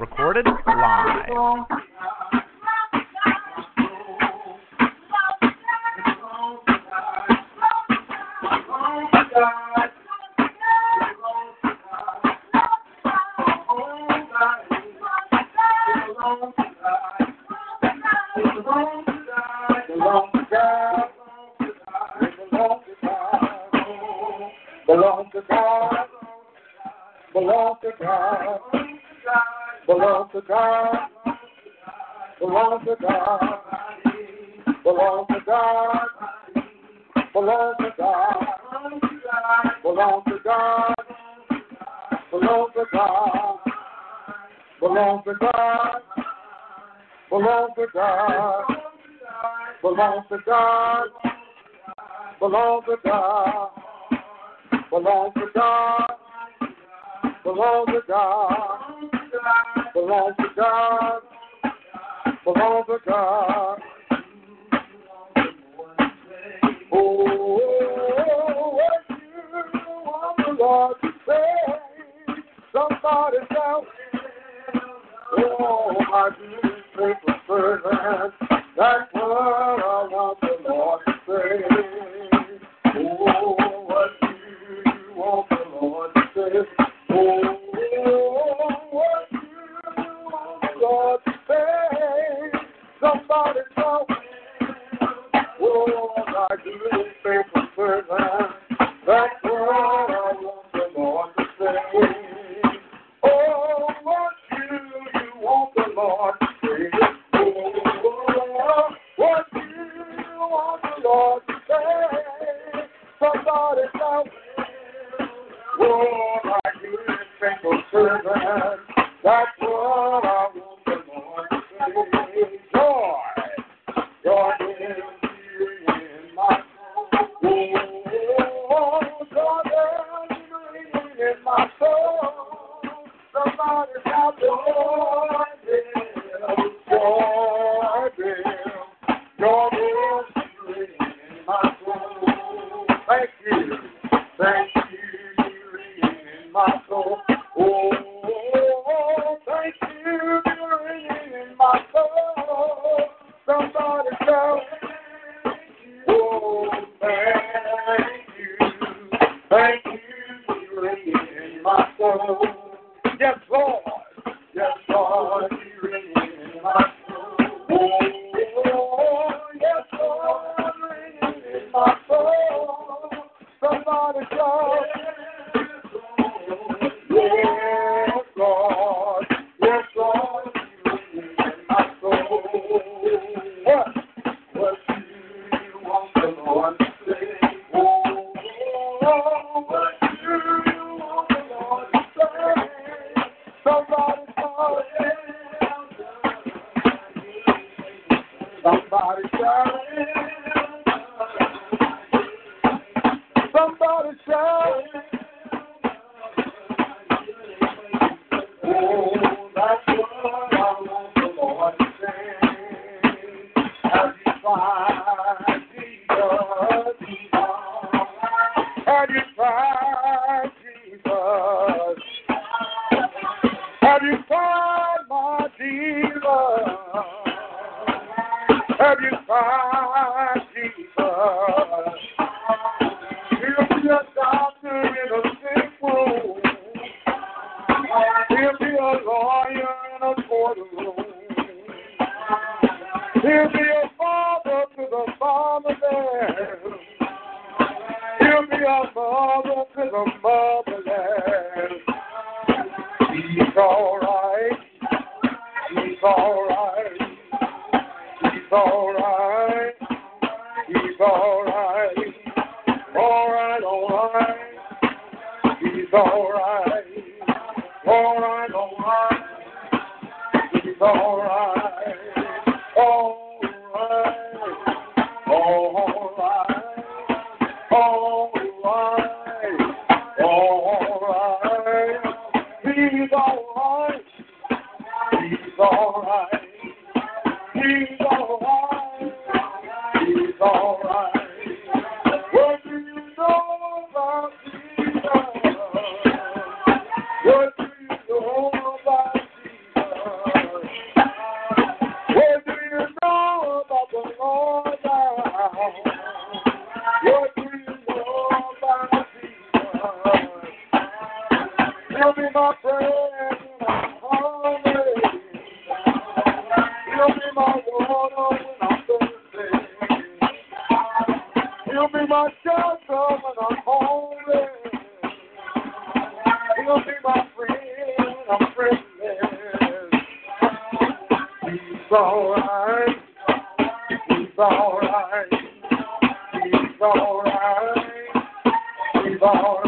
Recorded live. Belong to God. Belong to God. Belong to God. Belong to God. Belong to God. Belong to God. Belong to God. Belong to God. Belong to God. Belong to God. Belong to God. Belong to God. Belong to God. Belong to God. Belong to God. Oh, what you want the Lord to say? Somebody shout. Oh, my dear faithful servant, that's what I want the Lord to say. Oh, what you want the Lord to say? Oh, why. He's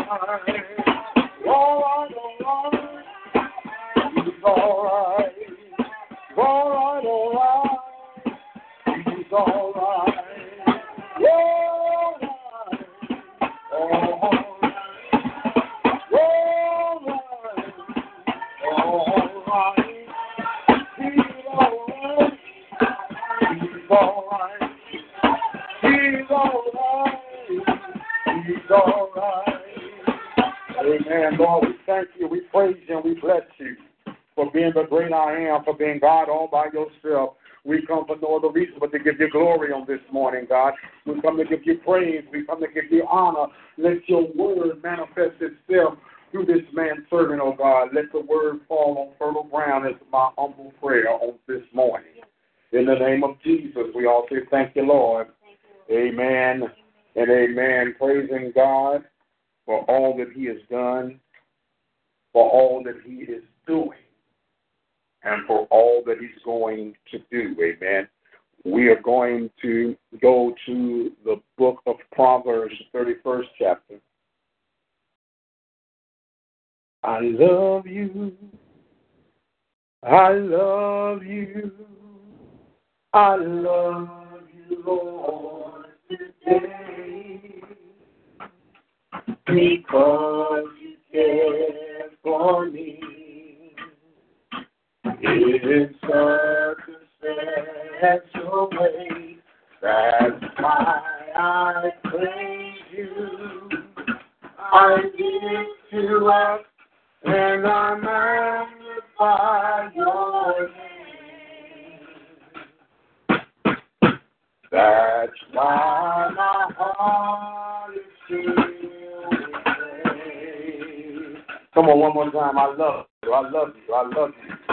Being God all by yourself. We come for no other reason but to give you glory on this morning, God. We come to give you praise. We come to give you honor. Let your word manifest itself through this man's servant, oh God. Let the word fall on fertile ground is my humble prayer on this morning. In the name of Jesus, we all say thank you, Lord. Amen and amen. Praising God for all that he has done, for all that he is doing, and for all that he's going to do. Amen. We are going to go to the book of Proverbs, 31st chapter. I love you. I love you. I love you, Lord, today. Because you care for me. In such a special way, that's why I praise you. I lift you up and I magnify your name. That's why my heart is filled with praise. Come on, one more time. I love you. I love you. I love you.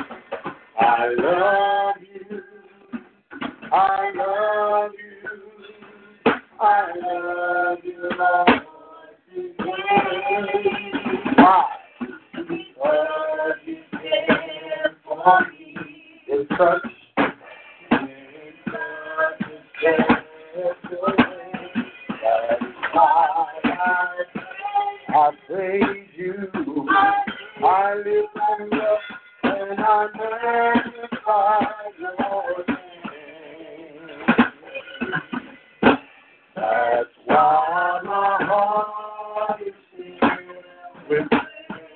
I love you. I love you. I love you, Lord, today. Why? Because you care for me. In such, I praise you. I lift you up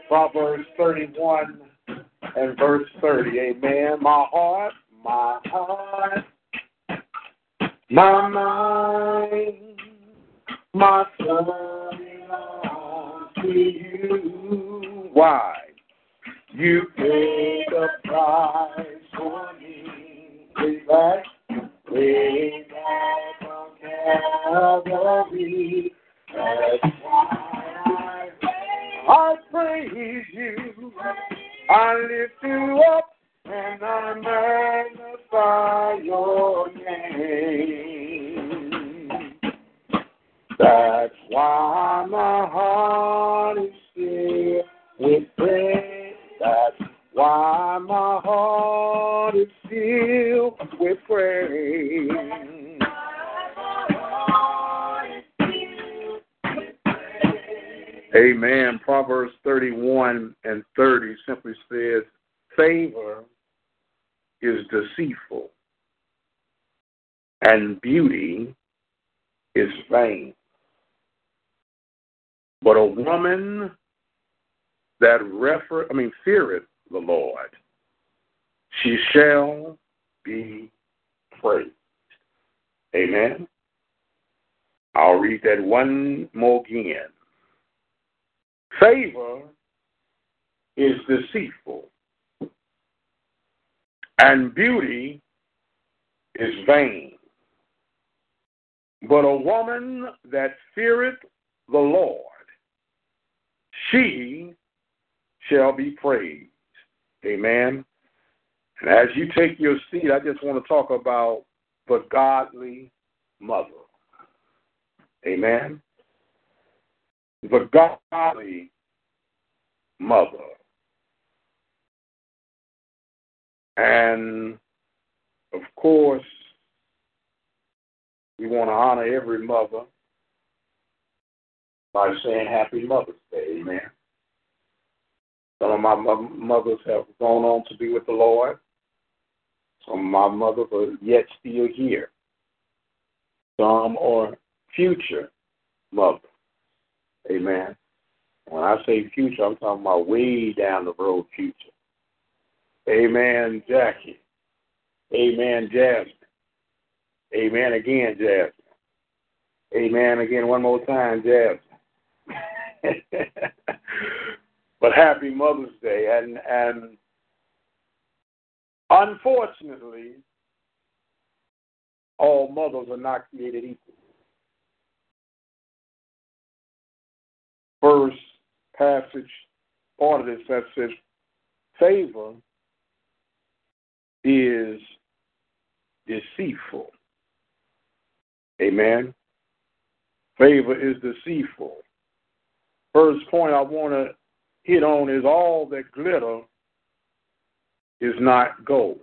Proverbs 31 and verse 30. Amen. My heart, my heart, my mind, my soul belongs to you. Why? You paid the Amen. I'll read that one more again. Favor is deceitful, and beauty is vain. But a woman that feareth the Lord, she shall be praised. Amen. And as you take your seat, I just want to talk about the godly mother. Amen. The godly mother. And of course, we want to honor every mother by saying Happy Mother's Day. Amen. Some of my mothers have gone on to be with the Lord. Some my mothers are yet still here. Some are future mother. Amen. When I say future, I'm talking about way down the road future. Amen, Jackie. Amen, Jasmine. Amen again, Jasmine. Amen again one more time, Jasmine. but happy Mother's Day and and unfortunately all mothers are not created equal. First passage, part of this that says favor is deceitful. Amen. Favor is deceitful. First point I want to hit on is all that glitter is not gold.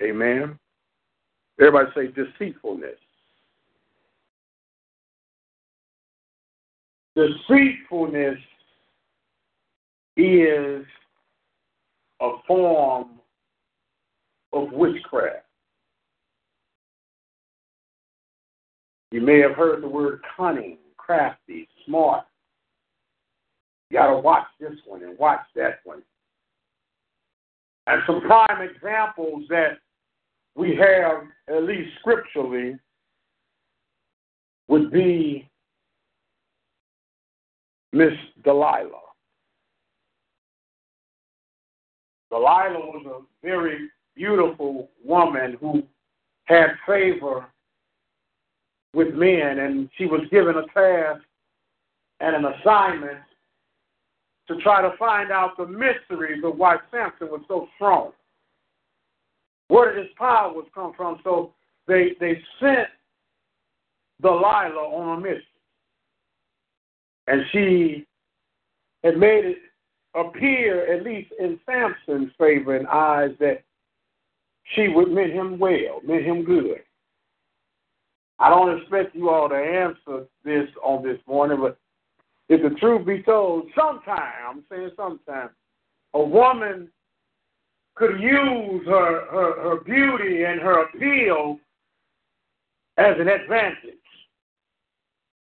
Amen. Everybody say deceitfulness. Deceitfulness is a form of witchcraft. You may have heard the word cunning, crafty, smart. You got to watch this one and watch that one. And some prime examples that we have, at least scripturally, would be Miss Delilah. Delilah was a very beautiful woman who had favor with men, and she was given a task and an assignment to try to find out the mysteries of why Samson was so strong. Where did his powers come from? So they they sent Delilah on a mission. And she had made it appear, at least in Samson's favor and eyes, that she would meant him well, meant him good. I don't expect you all to answer this on this morning, but if the truth be told, sometimes, I'm saying sometimes, a woman could use her, her, her beauty and her appeal as an advantage.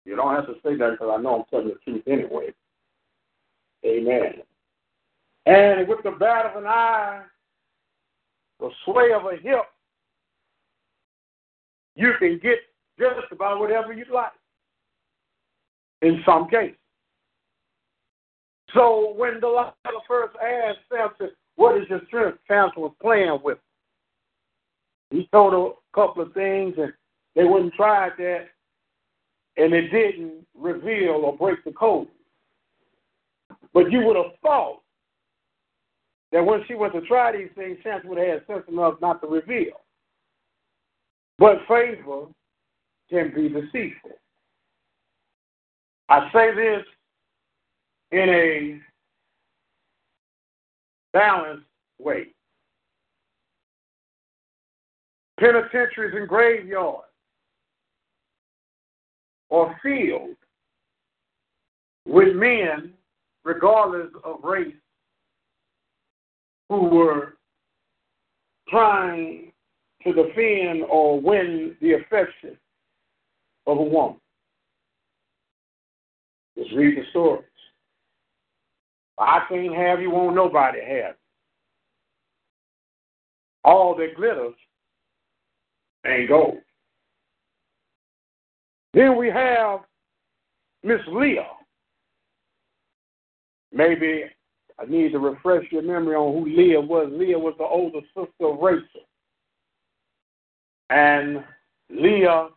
You don't have to say that because I know I'm telling the truth anyway. Amen. And with the bat of an eye, the sway of a hip, you can get just about whatever you like in some cases. So when Delilah first asked Samson, What is your strength? Samson was playing with him. He told her a couple of things, and they wouldn't try that, and it didn't reveal or break the code. But you would have thought that when she went to try these things, Samson would have had sense enough not to reveal. But favor can be deceitful. I say this in a balanced way. Penitentiaries and graveyards or fields with men, regardless of race, who were trying to defend or win the affection of a woman. Just read the stories. I can't have you, won't nobody have. All that glitters ain't gold. Then we have Miss Leah. Maybe I need to refresh your memory on who Leah was. Leah was the older sister of Rachel. And Leah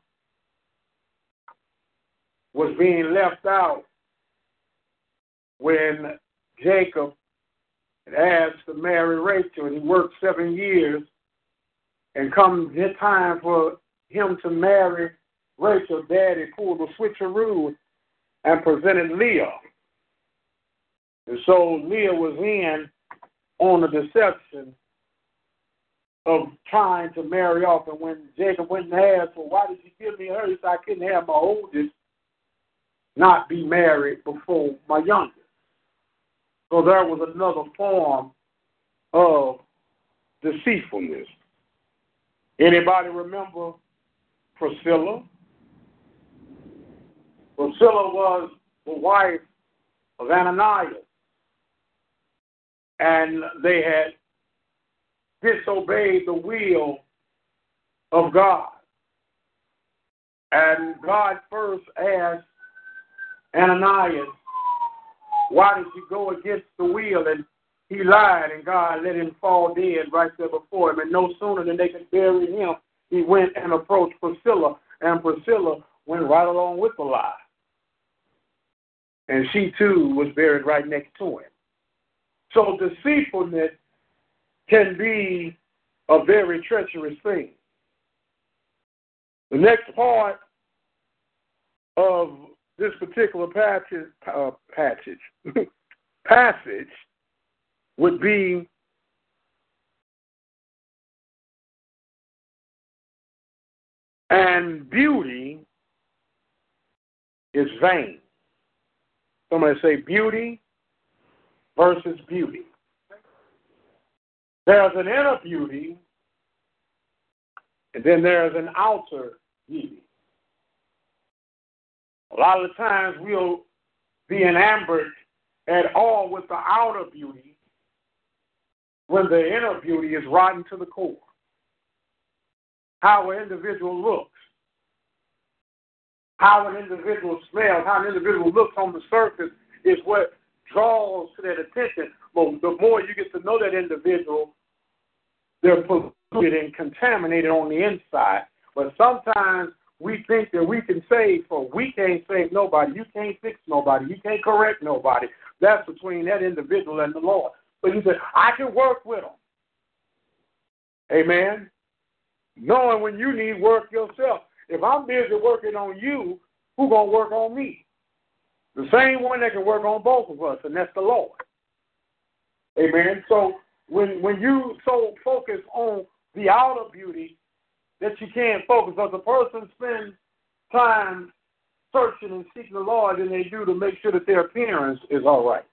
was being left out when Jacob had asked to marry Rachel, and he worked seven years. And come the time for him to marry Rachel, Daddy pulled a switcheroo and presented Leah. And so Leah was in on the deception of trying to marry off. And when Jacob went and asked, Well, why did you give me her? He said, I couldn't have my oldest not be married before my youngest. So there was another form of deceitfulness. Anybody remember Priscilla? Priscilla was the wife of Ananias. And they had disobeyed the will of God. And God first asked Ananias, why did you go against the will? And he lied, and God let him fall dead right there before him. And no sooner than they could bury him, he went and approached Priscilla, and Priscilla went right along with the lie. And she too was buried right next to him. So deceitfulness can be a very treacherous thing. The next part of this particular passage, uh, passage, passage would be and beauty is vain. Somebody say beauty versus beauty. There's an inner beauty, and then there's an outer beauty. A lot of the times we'll be enamored at all with the outer beauty when the inner beauty is rotten to the core. How an individual looks, how an individual smells, how an individual looks on the surface is what draws to that attention. But the more you get to know that individual, they're polluted and contaminated on the inside. But sometimes we think that we can save, for we can't save nobody. You can't fix nobody. You can't correct nobody. That's between that individual and the Lord. But you said, I can work with them. Amen. Knowing when you need work yourself. If I'm busy working on you, who gonna work on me? The same one that can work on both of us, and that's the Lord. Amen. So when when you so focus on the outer beauty that you can't focus, as a person spends time searching and seeking the Lord than they do to make sure that their appearance is all right.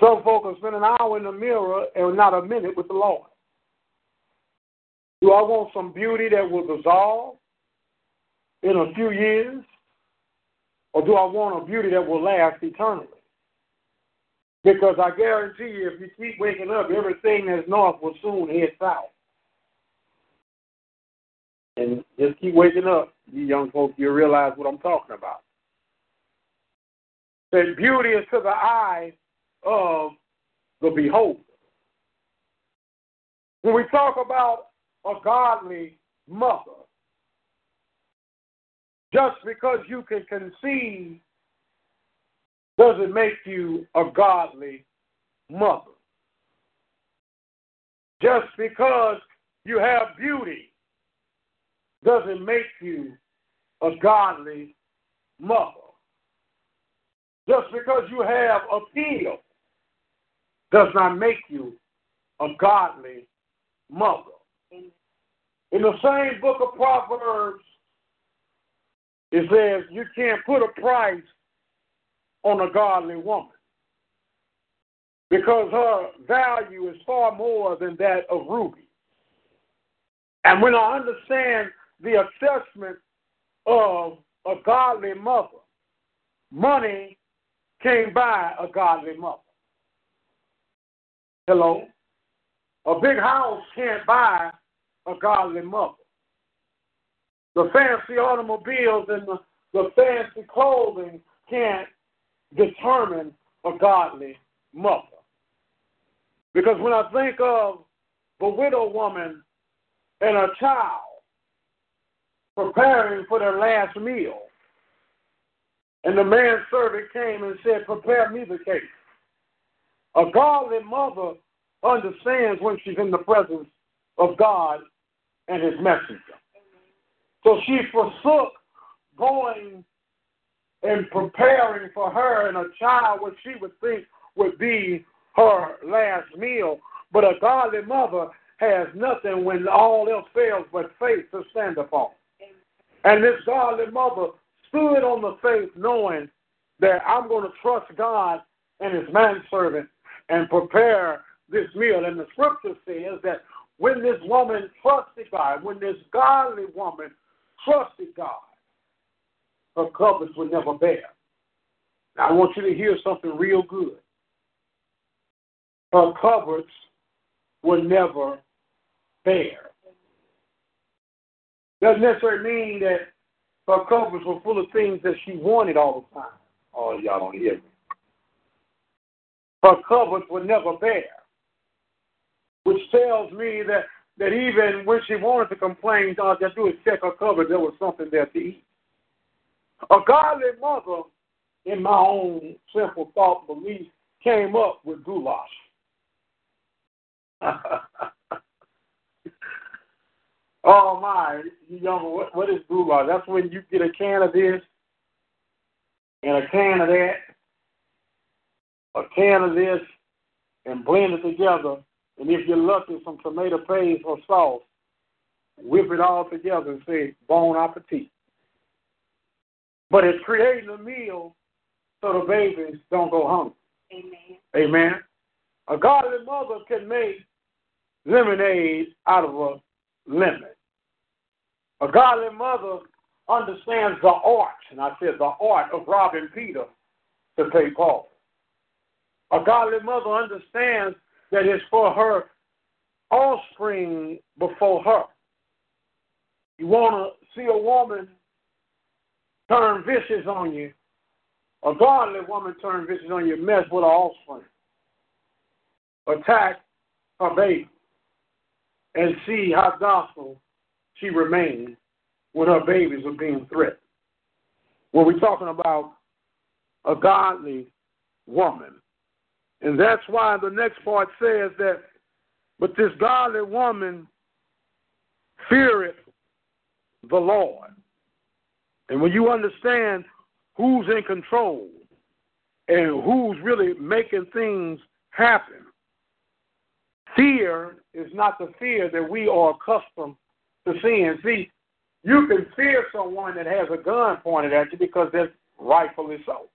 Some folks spend an hour in the mirror and not a minute with the Lord. Do I want some beauty that will dissolve in a few years? Or do I want a beauty that will last eternally? Because I guarantee you, if you keep waking up, everything that's north will soon head south. And just keep waking up, you young folks, you'll realize what I'm talking about. That beauty is to the eye of the beholder. When we talk about a godly mother, just because you can conceive doesn't make you a godly mother. Just because you have beauty doesn't make you a godly mother. Just because you have appeal does not make you a godly mother. In the same book of Proverbs, it says you can't put a price on a godly woman because her value is far more than that of Ruby. And when I understand the assessment of a godly mother, money came by a godly mother. Hello? A big house can't buy a godly mother. The fancy automobiles and the, the fancy clothing can't determine a godly mother. Because when I think of the widow woman and her child preparing for their last meal, and the manservant came and said, Prepare me the cake. A godly mother understands when she's in the presence of God and his messenger. So she forsook going and preparing for her and a child what she would think would be her last meal. But a godly mother has nothing when all else fails but faith to stand upon. And this godly mother stood on the faith knowing that I'm going to trust God and his manservant and prepare this meal. And the scripture says that when this woman trusted God, when this godly woman trusted God, her cupboards would never bare. Now, I want you to hear something real good. Her cupboards would never bare. Doesn't necessarily mean that her cupboards were full of things that she wanted all the time. Oh, y'all don't hear me. Her cupboards were never bare, which tells me that, that even when she wanted to complain, all she do is check her cupboard, there was something there to eat. A godly mother, in my own simple thought belief, came up with goulash. oh my, you young, what, what is goulash? That's when you get a can of this and a can of that, a can of this, and blend it together and if you're lucky, some tomato paste or sauce. Whip it all together and say, bon appetit. But it's creating a meal so the babies don't go hungry. Amen. Amen. A godly mother can make lemonade out of a lemon. A godly mother understands the art, and I said the art of robbing Peter to pay Paul. A godly mother understands that it's for her offspring before her. You want to see a woman turn vicious on you, a godly woman turn vicious on you, mess with her offspring, attack her baby, and see how docile she remains when her babies are being threatened. When we're talking about a godly woman, and that's why the next part says that, but this godly woman feareth the Lord. And when you understand who's in control and who's really making things happen, fear is not the fear that we are accustomed to seeing. See, you can fear someone that has a gun pointed at you because that's rightfully so.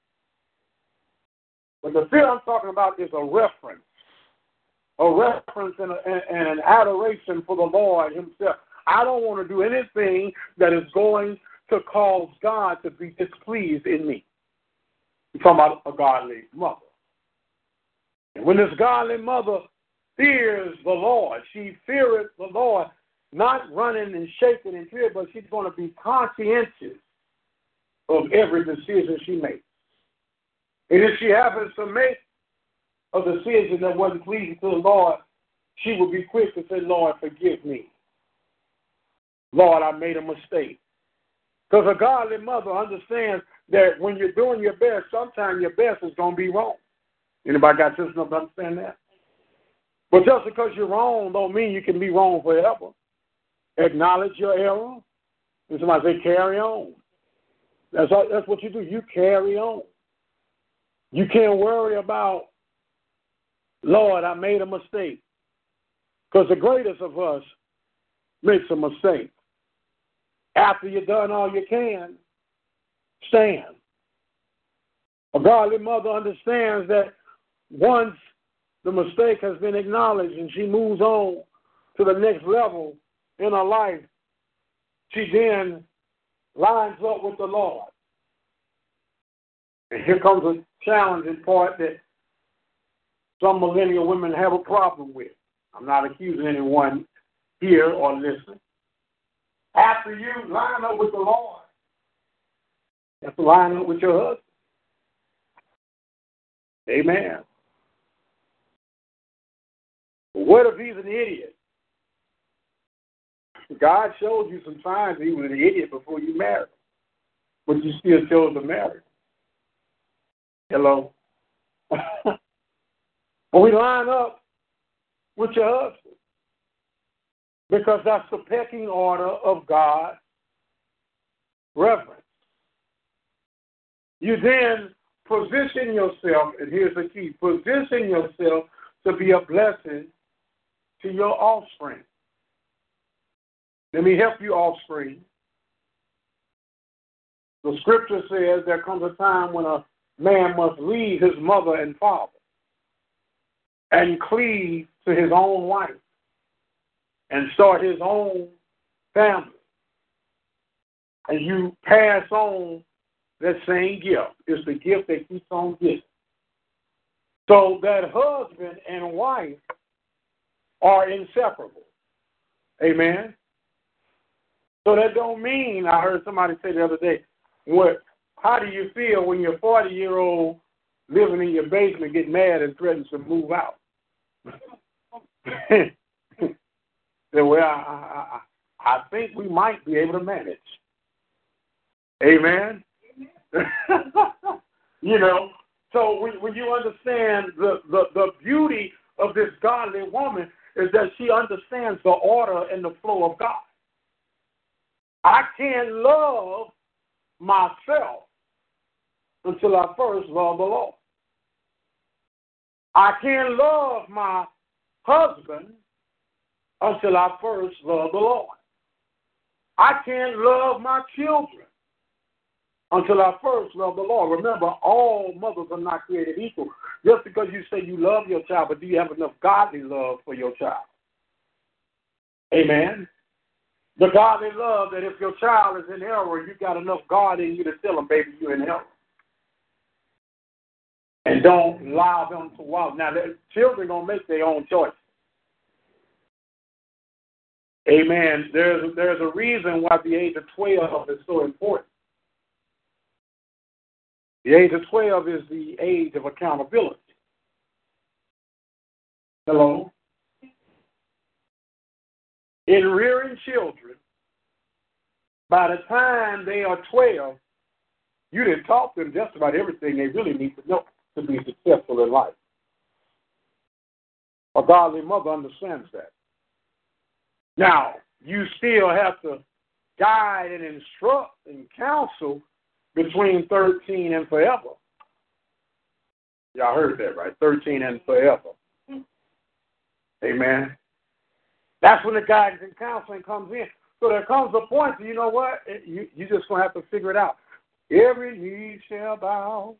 But the fear I'm talking about is a reference, a reference and, a, and an adoration for the Lord Himself. I don't want to do anything that is going to cause God to be displeased in me. I'm talking about a godly mother. And when this godly mother fears the Lord, she feareth the Lord, not running and shaking in fear, but she's going to be conscientious of every decision she makes. And if she happens to make a decision that wasn't pleasing to the Lord, she will be quick to say, Lord, forgive me. Lord, I made a mistake. Because a godly mother understands that when you're doing your best, sometimes your best is going to be wrong. Anybody got sense enough to understand that? But just because you're wrong don't mean you can be wrong forever. Acknowledge your error. And somebody say, carry on. That's, all, that's what you do. You carry on. You can't worry about, Lord, I made a mistake. Because the greatest of us makes a mistake. After you've done all you can, stand. A godly mother understands that once the mistake has been acknowledged and she moves on to the next level in her life, she then lines up with the Lord. And here comes a challenging part that some millennial women have a problem with. I'm not accusing anyone here or listening. After you line up with the Lord, you have to line up with your husband. Amen. What if he's an idiot? God showed you some signs he was an idiot before you married, but you still chose to marry. Hello. but we line up with your husband because that's the pecking order of God reverence. You then position yourself, and here's the key position yourself to be a blessing to your offspring. Let me help you, offspring. The scripture says there comes a time when a man must leave his mother and father and cleave to his own wife and start his own family. And you pass on that same gift. It's the gift that keeps on giving. So that husband and wife are inseparable. Amen. So that don't mean I heard somebody say the other day, what how do you feel when your forty year old living in your basement get mad and threatens to move out? well, I, I, I think we might be able to manage. Amen. you know, so when, when you understand the, the, the beauty of this godly woman is that she understands the order and the flow of God. I can't love myself until I first love the Lord. I can't love my husband until I first love the Lord. I can't love my children until I first love the Lord. Remember, all mothers are not created equal. Just because you say you love your child, but do you have enough godly love for your child? Amen. The godly love that if your child is in error, you got enough God in you to tell them, baby, you're in error. And don't allow them to walk. Now, children gonna make their own choice. Amen. There's there's a reason why the age of twelve is so important. The age of 12 is the age of accountability. Hello? In rearing children, by the time they are 12, you didn't taught them just about everything they really need to know to be successful in life. A godly mother understands that. Now, you still have to guide and instruct and counsel between 13 and forever. Y'all heard that, right? 13 and forever. Mm-hmm. Amen. That's when the guidance and counseling comes in. So there comes a point, you know what? You, you just going to have to figure it out. Every knee shall bow,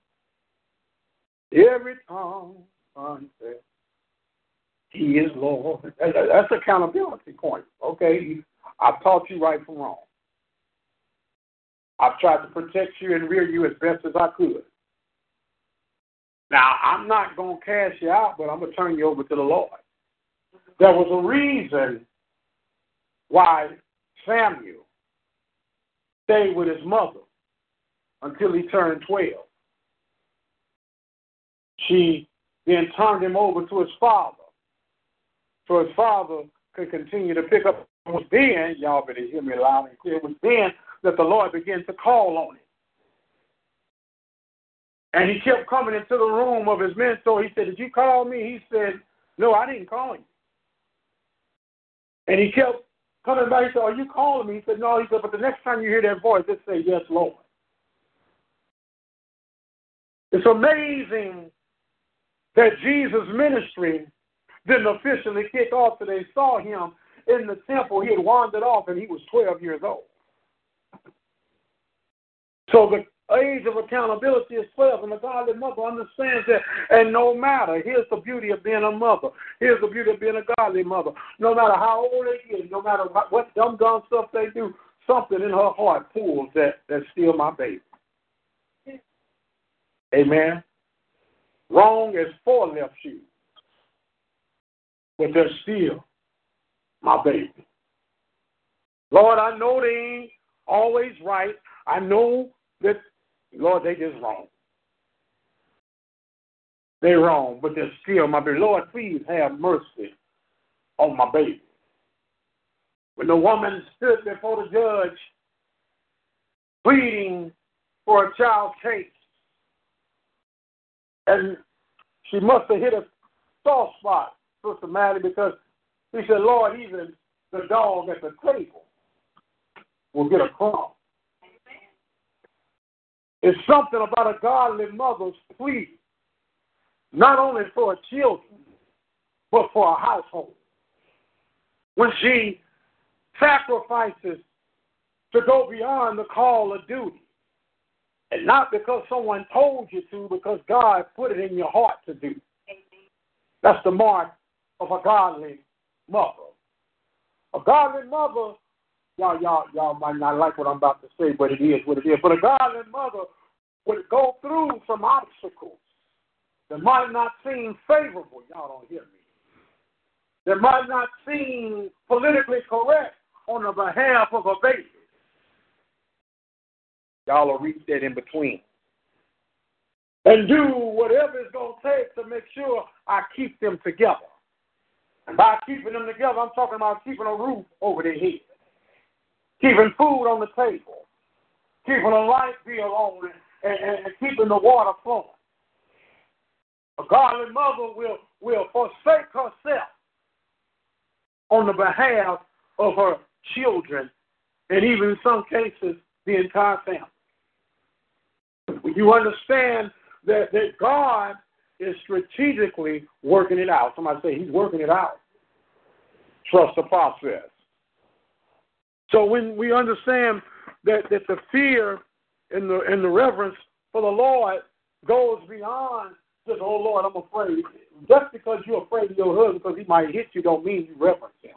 every tongue confess. He is Lord. That's accountability point. Okay, I've taught you right from wrong. I've tried to protect you and rear you as best as I could. Now, I'm not going to cast you out, but I'm going to turn you over to the Lord. There was a reason why Samuel stayed with his mother until he turned 12. She then turned him over to his father so his father could continue to pick up. It was then, y'all better hear me loud and clear, it was then that the Lord began to call on him. And he kept coming into the room of his mentor. He said, Did you call me? He said, No, I didn't call you. And he kept coming back. He said, Are you calling me? He said, No. He said, But the next time you hear that voice, just say, Yes, Lord. It's amazing that Jesus' ministry didn't officially kick off till they saw him in the temple. He had wandered off and he was 12 years old. So the age of accountability is 12, and the godly mother understands that. And no matter, here's the beauty of being a mother. Here's the beauty of being a godly mother. No matter how old they get, no matter what, what dumb dumb stuff they do, something in her heart pulls that that's still my baby. Amen. Wrong as four left shoes, but they're still my baby. Lord, I know they ain't always right. I know that, Lord, they just wrong. They wrong, but they're still my baby. Lord, please have mercy on my baby. When the woman stood before the judge pleading for a child case, and she must have hit a soft spot, Sister Maddie, because he said, Lord, even the dog at the table will get a crumb. It's something about a godly mother's plea, not only for her children, but for a household. When she sacrifices to go beyond the call of duty, and not because someone told you to, because God put it in your heart to do. That's the mark of a godly mother. A godly mother y'all, y'all, y'all might not like what I'm about to say, but it is what it is. But a godly mother would go through some obstacles that might not seem favorable. Y'all don't hear me. That might not seem politically correct on the behalf of a baby. Y'all will reach that in between. And do whatever it's going to take to make sure I keep them together. And by keeping them together, I'm talking about keeping a roof over their head keeping food on the table, keeping a light bill on, and, and, and keeping the water flowing. A godly mother will, will forsake herself on the behalf of her children, and even in some cases, the entire family. You understand that, that God is strategically working it out, somebody say he's working it out. Trust the process. So when we understand that, that the fear and the and the reverence for the Lord goes beyond just, oh Lord, I'm afraid. Just because you're afraid of your husband because he might hit you don't mean you reverence him.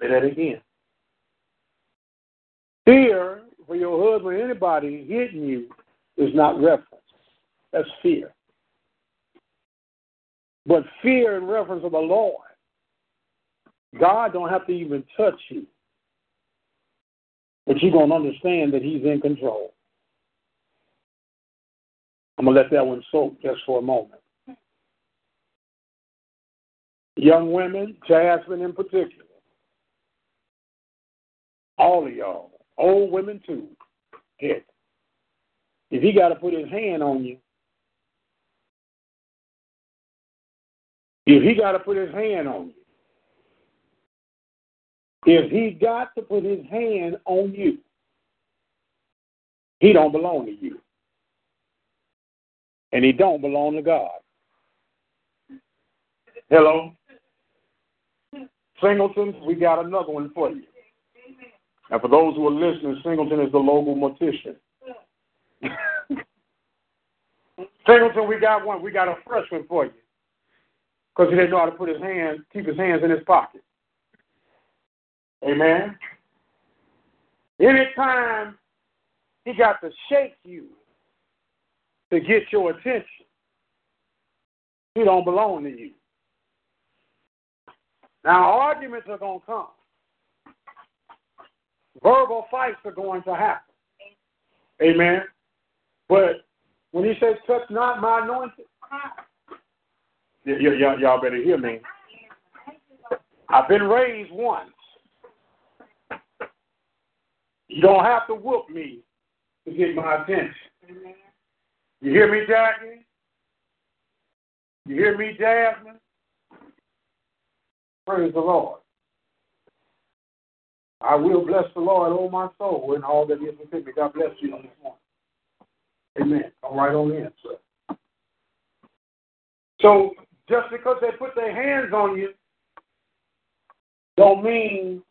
Say that again. Fear for your husband anybody hitting you is not reverence. That's fear. But fear and reverence of the Lord God don't have to even touch you. But you're going to understand that He's in control. I'm going to let that one soak just for a moment. Young women, Jasmine in particular, all of y'all, old women too, if he got to put his hand on you, if he got to put his hand on you, if he got to put his hand on you, he don't belong to you. And he don't belong to God. Hello? Singleton, we got another one for you. And for those who are listening, Singleton is the local mortician. Singleton, we got one. We got a fresh one for you. Because he didn't know how to put his hand, keep his hands in his pocket. Amen. Anytime he got to shake you to get your attention, he don't belong to you. Now arguments are to come. Verbal fights are going to happen. Amen. But when he says, touch not my anointed, y- y- y- y'all better hear me. I've been raised once. You don't have to whoop me to get my attention. You hear me, Jackie? You hear me, Jasmine? Praise the Lord. I will bless the Lord, oh my soul, and all that is within me. God bless you on this morning. Amen. Come right on in, sir. So just because they put their hands on you, don't mean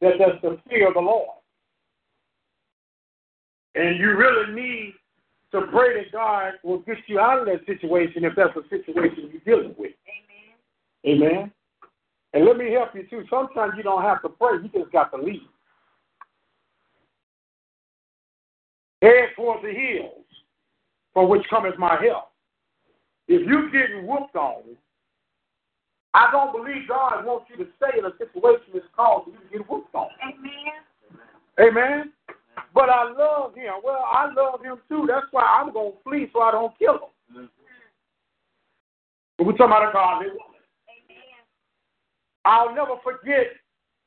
that that's the fear of the Lord. And you really need to pray that God will get you out of that situation if that's a situation you're dealing with. Amen. Amen. And let me help you too. Sometimes you don't have to pray, you just got to leave. Head towards the hills, from which cometh my help. If you're getting whooped on, I don't believe God wants you to stay in a situation that's caused you to get whooped on. Amen. Amen. But I love him. Well, I love him too. That's why I'm going to flee so I don't kill him. But we're talking about a godly woman. I'll never forget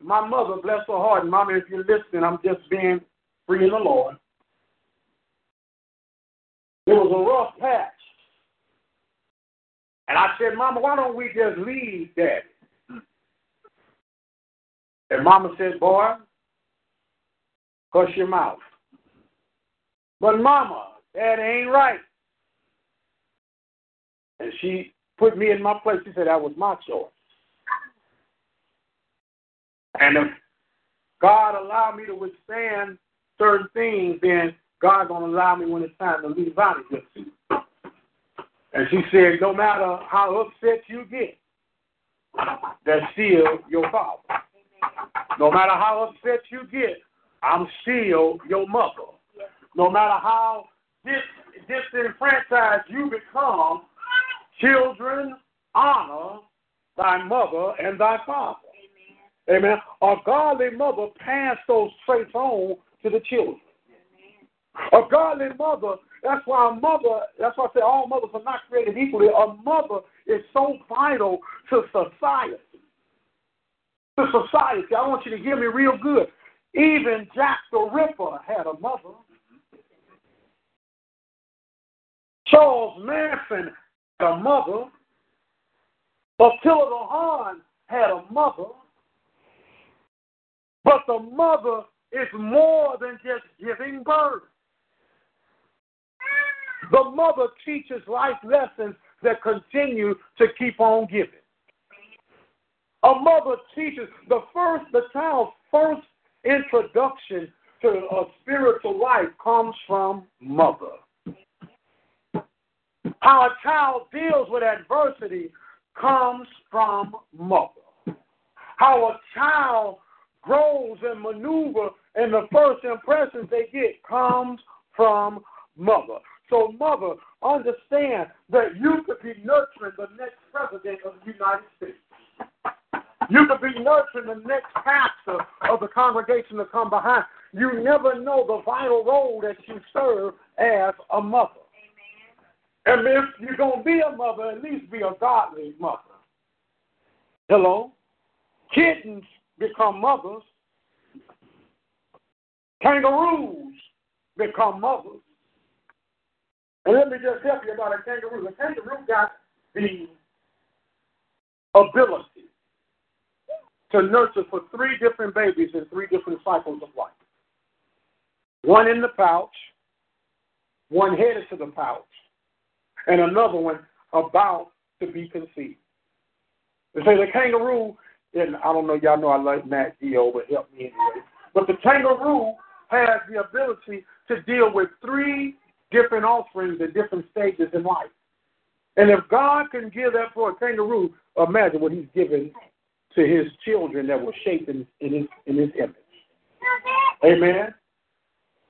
my mother, bless her heart. And Mama, if you're listening, I'm just being free in the Lord. It was a rough patch. And I said, Mama, why don't we just leave Daddy? And Mama said, Boy, hush your mouth. But Mama, that ain't right. And she put me in my place. She said that was my choice. And if God allowed me to withstand certain things, then God gonna allow me when it's time to leave out of too. And she said, no matter how upset you get, that's still your father. No matter how upset you get, I'm still your mother. No matter how dis- disenfranchised you become, children honor thy mother and thy father. Amen. A godly mother passed those traits on to the children. A godly mother, that's why a mother, that's why I say all mothers are not created equally. A mother is so vital to society. To society. I want you to hear me real good. Even Jack the Ripper had a mother. Charles Manson had a mother. Attila the Hun had a mother. But the mother is more than just giving birth. The mother teaches life lessons that continue to keep on giving. A mother teaches the first, the child's first introduction to a spiritual life comes from mother. How a child deals with adversity comes from mother. How a child grows and maneuver and the first impressions they get comes from mother. So, mother, understand that you could be nurturing the next president of the United States. You could be nurturing the next pastor of the congregation to come behind. You never know the vital role that you serve as a mother. And if you're going to be a mother, at least be a godly mother. Hello? Kittens become mothers. Kangaroos become mothers. And let me just help you about a kangaroo. A kangaroo got the ability to nurture for three different babies in three different cycles of life. One in the pouch, one headed to the pouch, and another one about to be conceived. They say the kangaroo, and I don't know, y'all know I like Matt Dio, but help me anyway. But the kangaroo has the ability to deal with three different offerings at different stages in life. And if God can give that for a kangaroo, imagine what he's given to his children that were shaped in, in, his, in his image. Amen.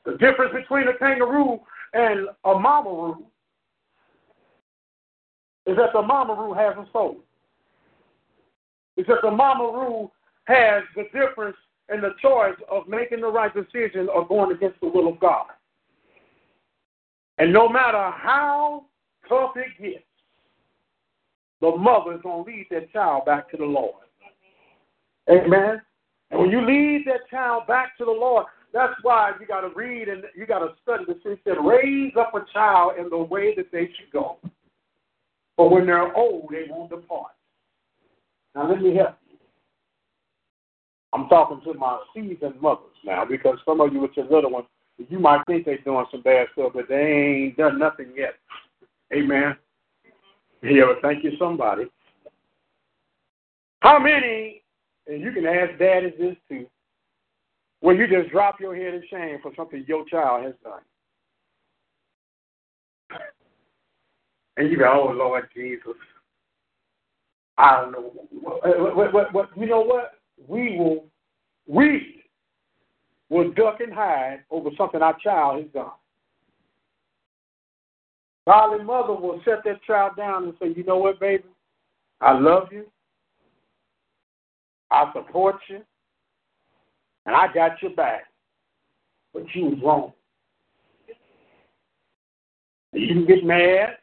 The difference between a kangaroo and a mamaroo is that the mamaroo has a soul. Is that the mamaroo has the difference and the choice of making the right decision or going against the will of God. And no matter how tough it gets, the mother is going to lead that child back to the Lord. Amen. And when you lead that child back to the Lord, that's why you got to read and you got to study the scripture. Said, raise up a child in the way that they should go. But when they're old, they won't depart. Now let me help you. I'm talking to my seasoned mothers now because some of you with your little ones, you might think they're doing some bad stuff, but they ain't done nothing yet. Amen. Yeah, well, thank you, somebody. How many, and you can ask daddies this too, where you just drop your head in shame for something your child has done. And you go, oh, Lord Jesus. I don't know. What, what, what, what, you know what? We will, we will duck and hide over something our child has done. Godly mother will set that child down and say, you know what, baby? I love you. I support you. And I got your back. But you was wrong. You can get mad.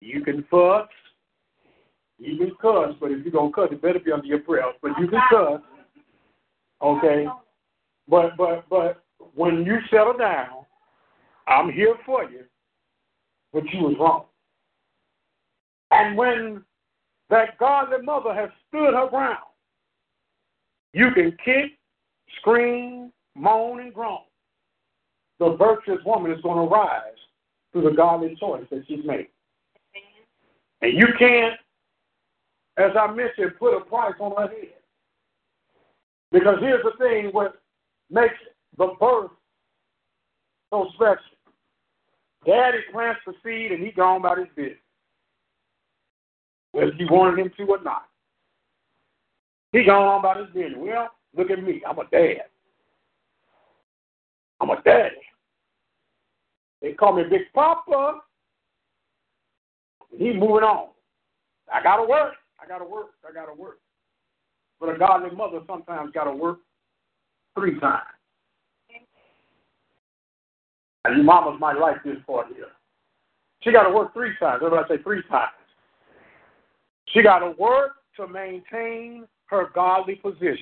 You can fuss. You can cuss, but if you're gonna cuss, it better be under your breath. But you can cuss. Okay? But but but when you settle down, I'm here for you, but you was wrong. And when that godly mother has stood her ground, you can kick, scream, moan, and groan. The virtuous woman is going to rise through the godly choice that she's made. And you can't, as I mentioned, put a price on her head. Because here's the thing what makes the birth so special. Daddy plants the seed and he gone about his business. Whether you wanted him to or not. He gone on about his business. Well, look at me. I'm a dad. I'm a daddy. They call me Big Papa. He moving on. I gotta work. I gotta work. I gotta work. But a godly mother sometimes gotta work three times. And your mamas might like this part here. She got to work three times. Everybody say three times. She got to work to maintain her godly position.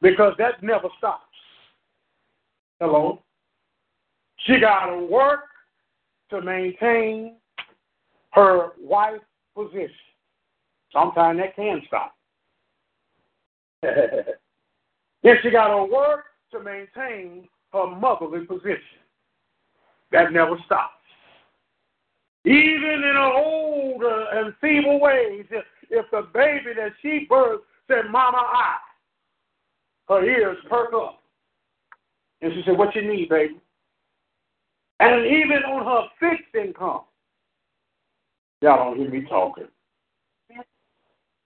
Because that never stops. Hello? She got to work to maintain her wife position. Sometimes that can stop. then she got to work to maintain her motherly position. That never stops. Even in her old uh, and feeble ways, if, if the baby that she birthed said, Mama, I, her ears perk up. And she said, What you need, baby? And even on her fixed income, y'all don't hear me talking.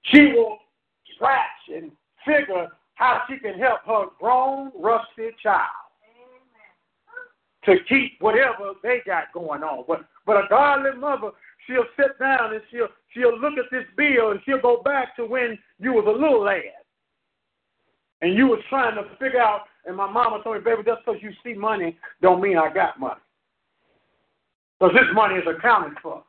She will scratch and figure how she can help her grown, rusty child to keep whatever they got going on. But but a godly mother, she'll sit down and she'll she'll look at this bill and she'll go back to when you was a little lad. And you was trying to figure out, and my mama told me, baby, just because you see money don't mean I got money. Because this money is accounted for.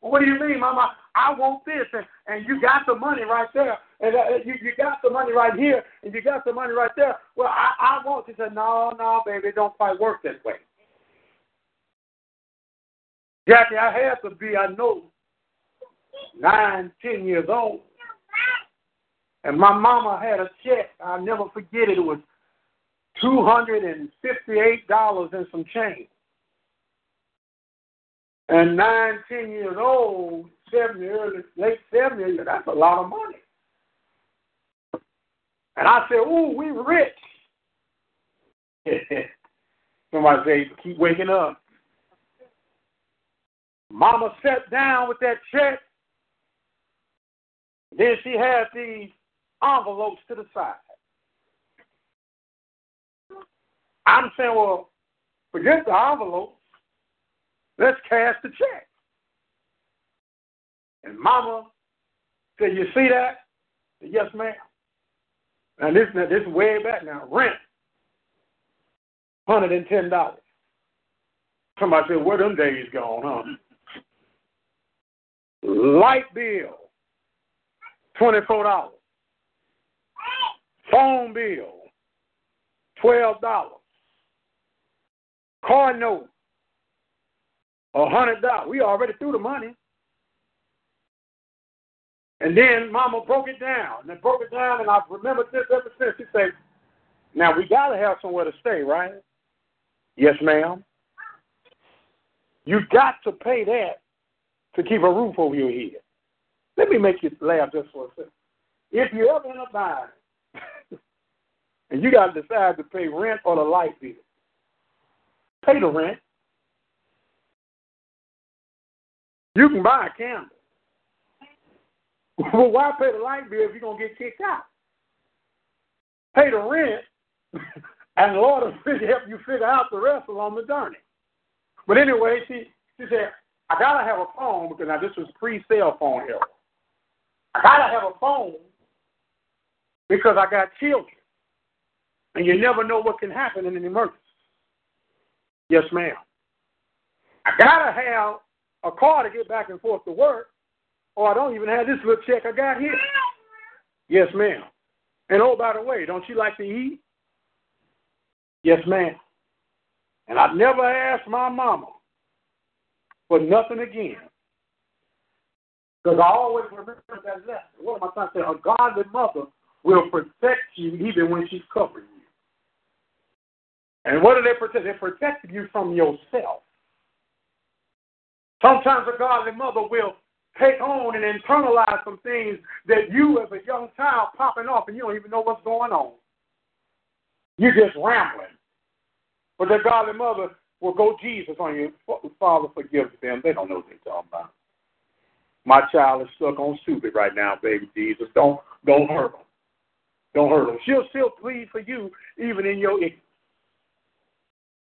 Well, what do you mean, mama? I want this, and, and you got the money right there, and uh, you, you got the money right here, and you got the money right there. Well, I, I want. She said, no, no, baby, it don't quite work this way. Jackie, I had to be, I know, nine, ten years old. And my mama had a check. I'll never forget it. It was $258 and some change. And nine, ten years old, 70, early, late 70, that's a lot of money. And I said, ooh, we rich. Somebody say, keep waking up. Mama sat down with that check. Then she had these envelopes to the side. I'm saying, well, forget the envelopes. Let's cash the check. And Mama said, You see that? Said, yes, ma'am. And this, this is way back now. Rent, $110. Somebody said, Where them days gone, huh? Light bill, $24. Phone bill, $12. Car note, a $100. We already threw the money. And then Mama broke it down. And broke it down, and I've remembered this ever since. She said, Now, we got to have somewhere to stay, right? Yes, ma'am. You got to pay that to keep a roof over your head. Let me make you laugh just for a second. If you ever in a bind and you got to decide to pay rent or the light bill. Pay the rent. You can buy a candle. Well, why pay the light bill if you're going to get kicked out? Pay the rent, and the Lord will help you figure out the rest along the journey. But anyway, she, she said, I got to have a phone because now this was pre cell phone era. I got to have a phone because I got children. And you never know what can happen in an emergency. Yes, ma'am. I got to have a car to get back and forth to work, or I don't even have this little check I got here. Yes, ma'am. And oh, by the way, don't you like to eat? Yes, ma'am. And I've never asked my mama for nothing again. Because I always remember that lesson. What am I trying to say? A godly mother will protect you even when she's covering you. And what do they protect? They protect you from yourself. Sometimes a godly mother will take on and internalize some things that you, as a young child, popping off and you don't even know what's going on. You're just rambling. But the godly mother will go Jesus on you. Father, forgive them. They don't know what they're talking about. My child is stuck on stupid right now, baby Jesus. Don't don't hurt them. Don't hurt them. She'll still plead for you even in your ignorance.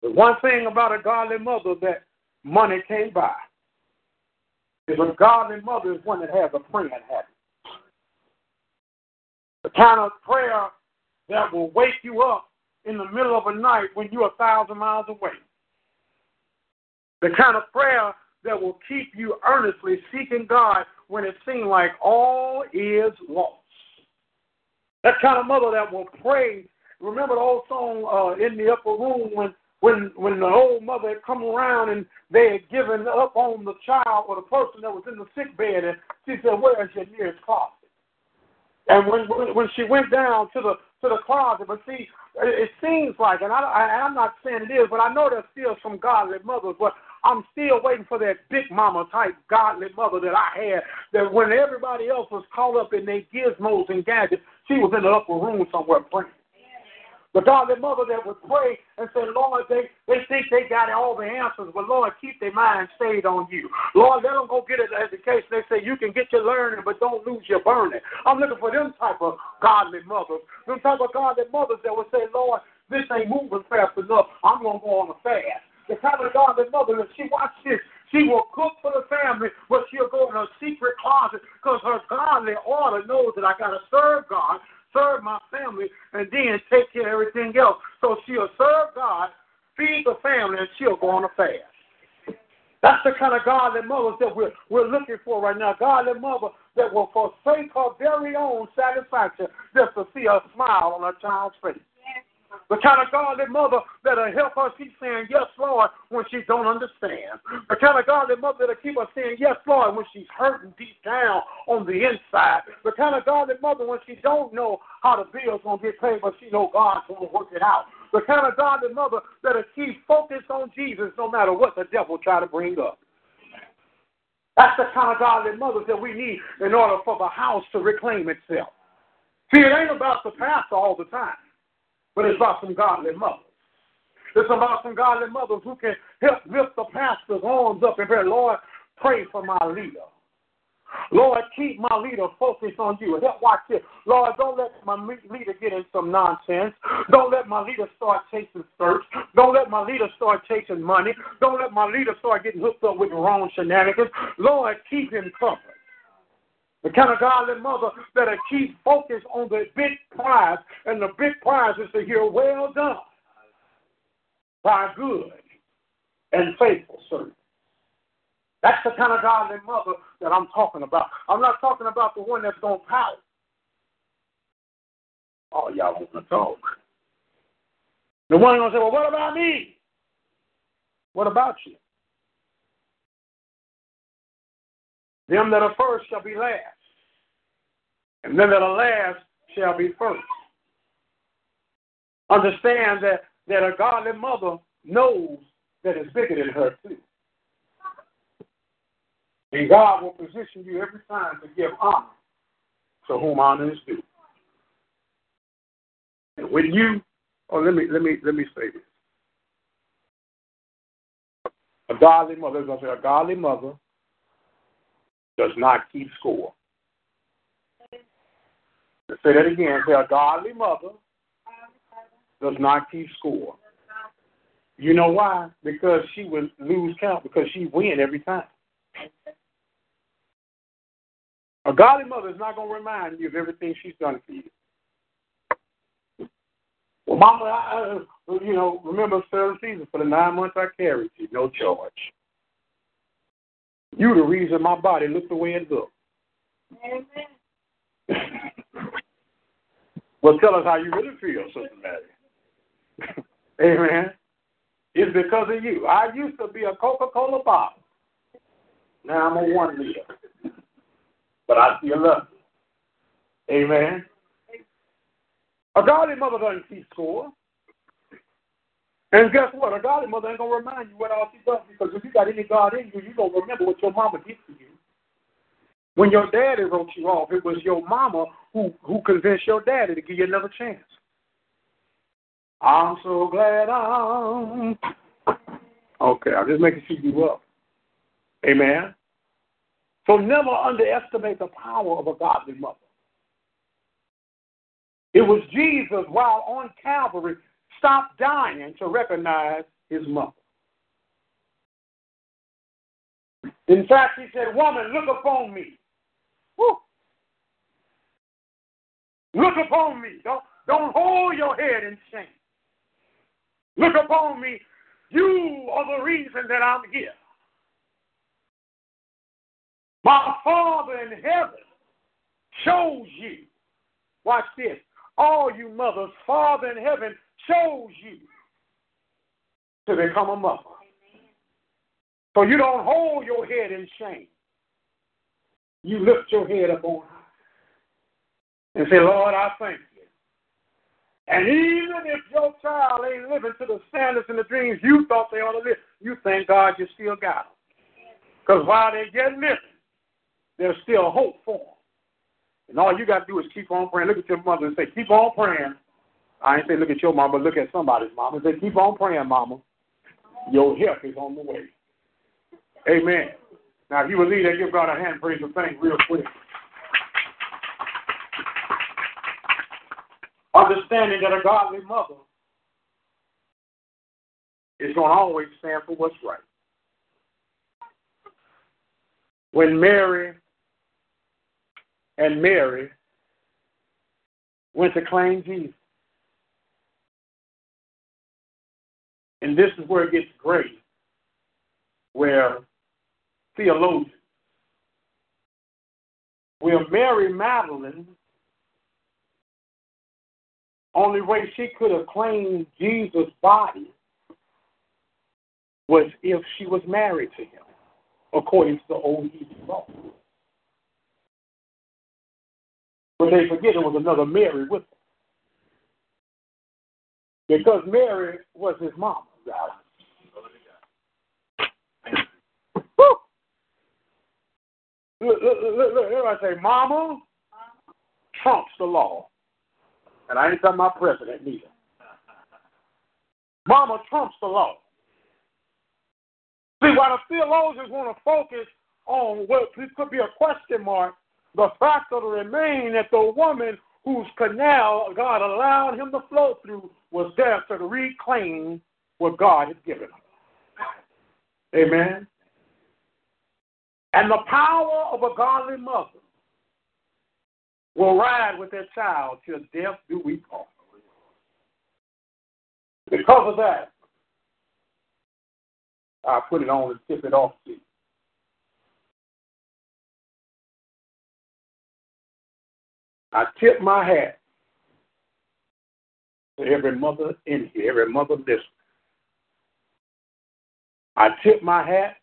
The one thing about a godly mother that money can't buy is a godly mother is one that has a praying habit. The kind of prayer that will wake you up in the middle of a night when you're a thousand miles away. The kind of prayer that will keep you earnestly seeking God when it seems like all is lost. That kind of mother that will pray. Remember the old song uh, in the upper room when when when the old mother had come around and they had given up on the child or the person that was in the sick bed, and she said, "Where is your nearest closet?" And when when, she went down to the to the closet, but see, it seems like, and I, I I'm not saying it is, but I know there's still some godly mothers, but I'm still waiting for that big mama type godly mother that I had. That when everybody else was caught up in their gizmos and gadgets, she was in the upper room somewhere praying. The godly mother that would pray and say, Lord, they, they think they got all the answers, but Lord, keep their mind stayed on you. Lord, let them go get an education. They say you can get your learning, but don't lose your burning. I'm looking for them type of godly mothers. Them type of godly mothers that would say, Lord, this ain't moving fast enough. I'm going to go on a fast. The kind of godly mother that she watch this. She will cook for the family, but she'll go in a secret closet because her godly order knows that I got to serve God serve my family, and then take care of everything else. So she'll serve God, feed the family, and she'll go on a fast. That's the kind of godly mothers that we're, we're looking for right now. Godly mother that will forsake her very own satisfaction just to see a smile on her child's face. The kind of godly mother that'll help her keep saying yes, Lord, when she don't understand. The kind of godly mother that'll keep her saying yes, Lord, when she's hurting deep down on the inside. The kind of godly mother when she don't know how the bill's gonna get paid, but she know God's gonna work it out. The kind of godly mother that'll keep focused on Jesus no matter what the devil try to bring up. That's the kind of godly mothers that we need in order for the house to reclaim itself. See, it ain't about the pastor all the time but it's about some godly mothers. It's about some godly mothers who can help lift the pastor's arms up and pray, Lord, pray for my leader. Lord, keep my leader focused on you. And help watch this. Lord, don't let my leader get in some nonsense. Don't let my leader start chasing skirts. Don't let my leader start chasing money. Don't let my leader start getting hooked up with wrong shenanigans. Lord, keep him covered. The kind of godly mother that'll keep focused on the big prize, and the big prize is to hear, well done, thy good and faithful servant. That's the kind of godly mother that I'm talking about. I'm not talking about the one that's going to pout. Oh, y'all want to talk. The one going to say, well, what about me? What about you? Them that are first shall be last, and them that are last shall be first. Understand that, that a godly mother knows that it's bigger than her, too. And God will position you every time to give honor to whom honor is due. And when you, oh, let me let me let me say this. A godly mother, as I say, a godly mother does not keep score. Let's say that again. Say a godly mother does not keep score. You know why? Because she would lose count because she win every time. A godly mother is not going to remind you of everything she's done for you. Well, Mama, I, you know, remember third season for the nine months I carried you, no charge. You the reason my body looked the way it looked. Amen. well, tell us how you really feel, Sister Mary. Amen. It's because of you. I used to be a Coca-Cola bottle. Now I'm a one liter. But I still love you. Amen. A godly mother doesn't keep score. And guess what? A godly mother ain't gonna remind you what all she does because if you got any God in you, you gonna remember what your mama did for you. When your daddy wrote you off, it was your mama who who convinced your daddy to give you another chance. I'm so glad I'm okay. I'm just making sure you up. Amen. So never underestimate the power of a godly mother. It was Jesus, while on Calvary, stopped dying to recognize his mother. In fact, he said, Woman, look upon me. Woo. Look upon me. Don't, don't hold your head in shame. Look upon me. You are the reason that I'm here. My Father in heaven chose you. Watch this all you mothers, Father in heaven chose you to become a mother. So you don't hold your head in shame. You lift your head up on high and say, Lord, I thank you. And even if your child ain't living to the standards and the dreams you thought they ought to live, you thank God you still got them. Because while they're getting living, there's still hope for them. And all you got to do is keep on praying. Look at your mother and say, keep on praying. I ain't say look at your mama, but look at somebody's mama. Say, keep on praying, mama. Your help is on the way. Amen. Now, if you believe that, give God a hand praise and thank real quick. Understanding that a godly mother is going to always stand for what's right. When Mary and Mary went to claim Jesus. And this is where it gets great, where theologians, where Mary Magdalene, only way she could have claimed Jesus' body was if she was married to him, according to the old Hebrew law. But they forget it was another Mary with him. Because Mary was his mom. Look, look, look, look, everybody say, Mama trumps the law. And I ain't talking about president neither. Mama trumps the law. See, while the theologians want to focus on what could be a question mark, the fact of the remain that the woman whose canal God allowed him to flow through was there to reclaim what God has given him. Amen. And the power of a godly mother will ride with their child till death do we part. Because of that, I put it on and tip it off to you. I tip my hat to every mother in here, every mother listening. I tip my hat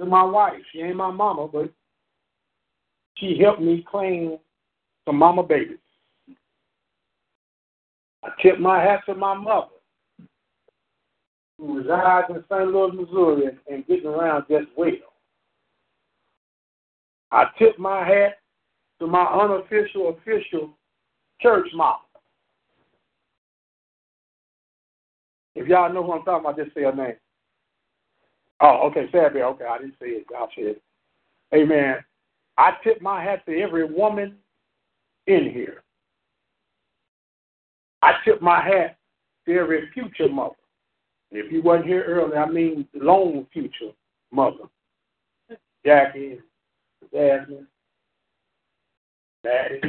to my wife. She ain't my mama, but she helped me claim some mama babies. I tip my hat to my mother, who resides in St. Louis, Missouri, and, getting around just well. I tip my hat to my unofficial, official church mom. If y'all know who I'm talking about, just say her name. Oh, okay, Sabby. Okay, I didn't say it. Y'all said it. Amen. I tip my hat to every woman in here. I tip my hat to every future mother. If you wasn't here earlier, I mean long future mother. Jackie, Jasmine, Daddy.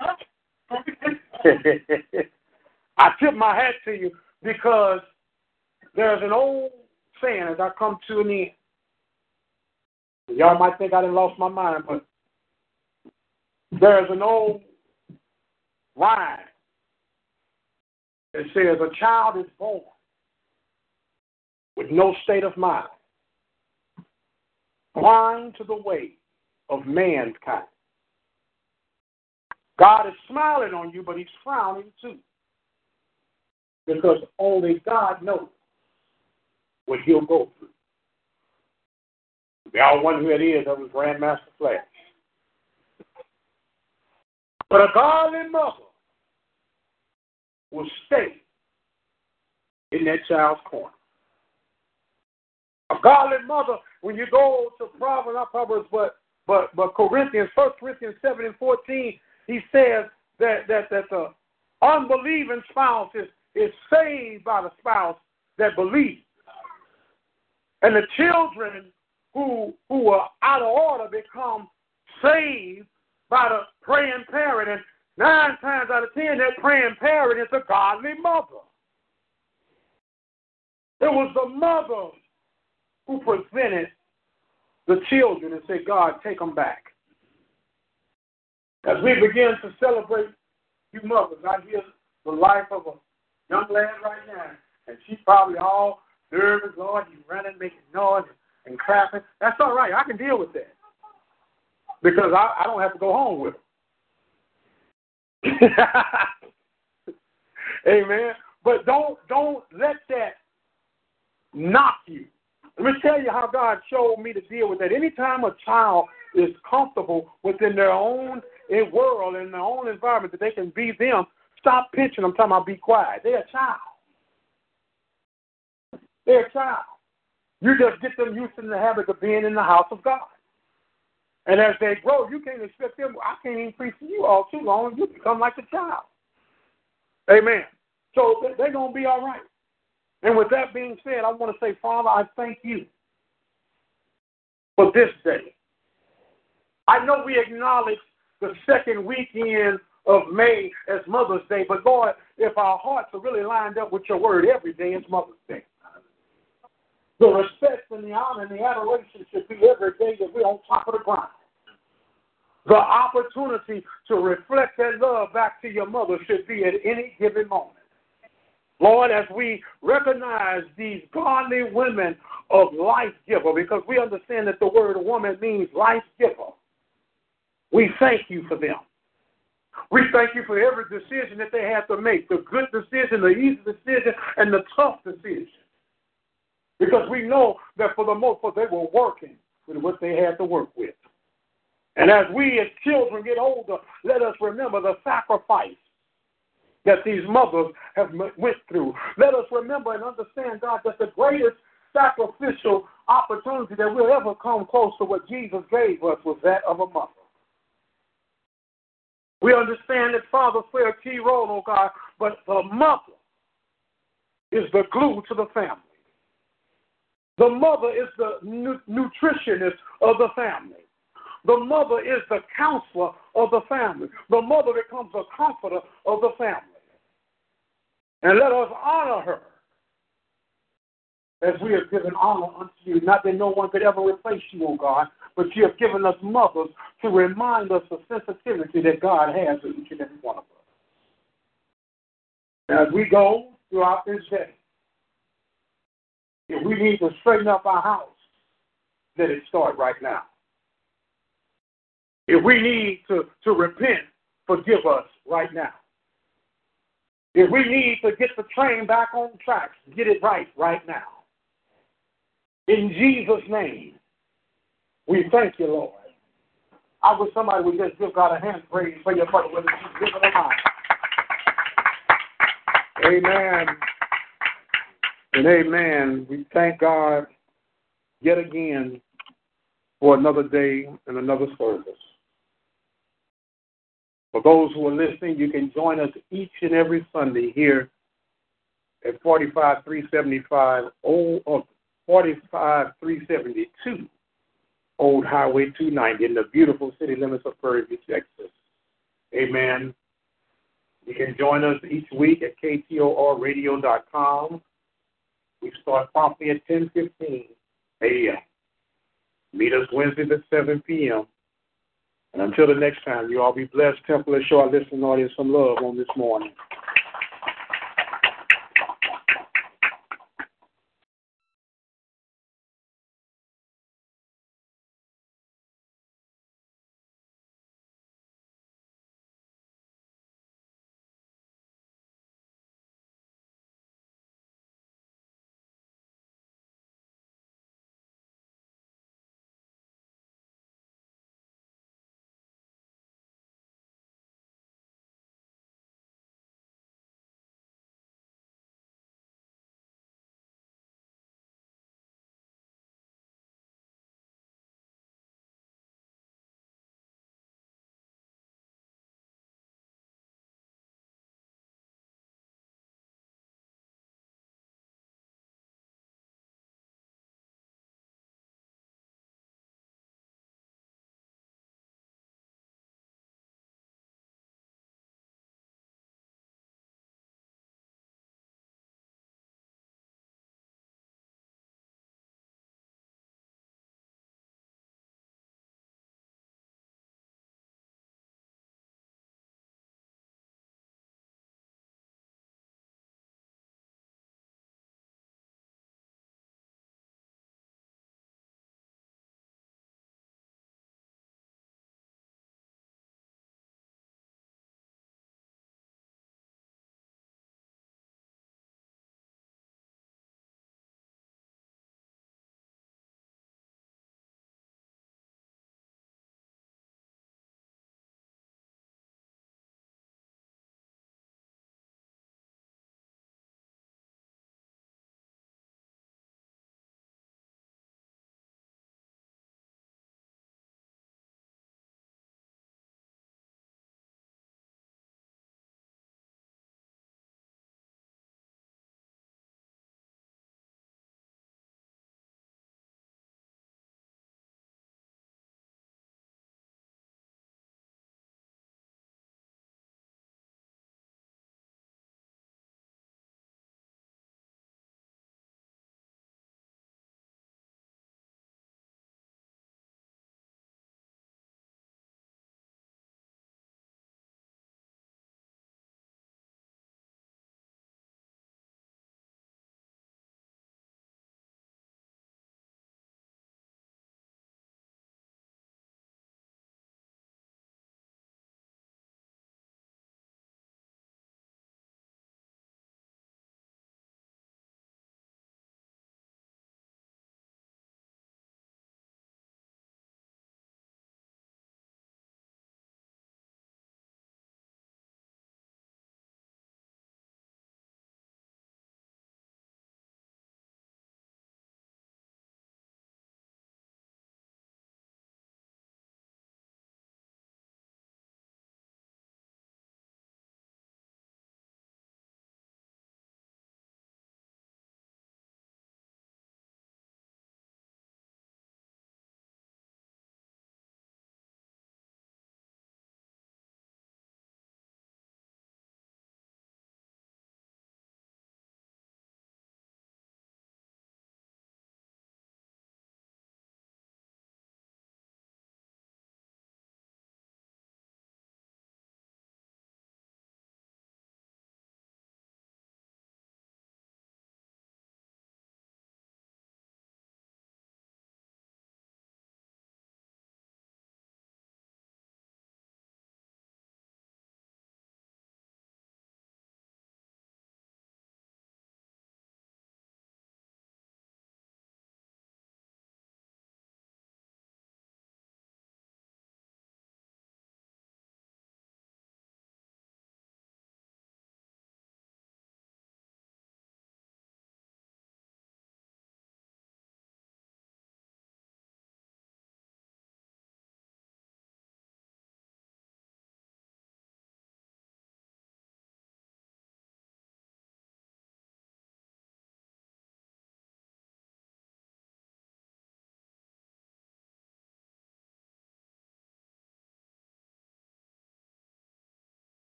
I tip my hat to you because there's an old saying as I come to an end. Y'all might think I done lost my mind, but there's an old line that says a child is born with no state of mind, blind to the way of mankind. God is smiling on you, but he's frowning too. Because only God knows what he'll go through. Y'all wonder who it is that was Grandmaster Flash. But a godly mother will stay in that child's corner. A godly mother, when you go to Proverbs, not Proverbs, but but but Corinthians, First Corinthians seven and fourteen, he says that that that the unbelieving spouse is, is saved by the spouse that believes. And the children who who are out of order become saved by the praying parent. And nine times out of ten, that praying parent is a godly mother. It was the mother who presented the children and said, God, take them back. As we begin to celebrate you mothers, I hear the life of a young lad right now, and she's probably all nervous, Lord, you running, making noise and clapping. That's all right. I can deal with that because I, I don't have to go home with her. Amen. But don't don't let that knock you. Let me tell you how God showed me to deal with that. Anytime a child is comfortable within their own world and their own environment that they can be them, stop pinching them, talking about be quiet. They're a child. They're a child. You just get them used to the habit of being in the house of God. And as they grow, you can't expect them. I can't even preach to you all too long. You become like a child. Amen. So they're going to be all right. And with that being said, I want to say, Father, I thank you for this day. I know we acknowledge the second weekend of May as Mother's Day, but Lord, if our hearts are really lined up with your word, every day is Mother's Day. The respect and the honor and the adoration should be every day that we're on top of the ground. The opportunity to reflect that love back to your mother should be at any given moment. Lord, as we recognize these godly women of life giver, because we understand that the word woman means life giver, we thank you for them. We thank you for every decision that they have to make the good decision, the easy decision, and the tough decision. Because we know that for the most part, they were working with what they had to work with. And as we as children get older, let us remember the sacrifice that these mothers have went through. Let us remember and understand, God, that the greatest sacrificial opportunity that we'll ever come close to what Jesus gave us was that of a mother. We understand that fathers play a key role, oh God, but the mother is the glue to the family. The mother is the nu- nutritionist of the family. The mother is the counselor of the family. The mother becomes a comforter of the family. And let us honor her as we have given honor unto you. Not that no one could ever replace you, O God, but you have given us mothers to remind us of sensitivity that God has for each and every one of us. As we go throughout this day, if we need to straighten up our house, let it start right now. If we need to, to repent, forgive us right now. If we need to get the train back on track, get it right right now. In Jesus' name, we thank you, Lord. I wish somebody would just give God a hand praise for your brother. Amen. And amen. We thank God yet again for another day and another service. For those who are listening, you can join us each and every Sunday here at 45375 old or uh, 45372 Old Highway 290 in the beautiful city limits of Prairie View, Texas. Amen. You can join us each week at ktorradio.com. We start promptly at 10:15 a.m. Meet us Wednesdays at 7 p.m. And until the next time, you all be blessed. Temple, let's show our listening audience some love on this morning.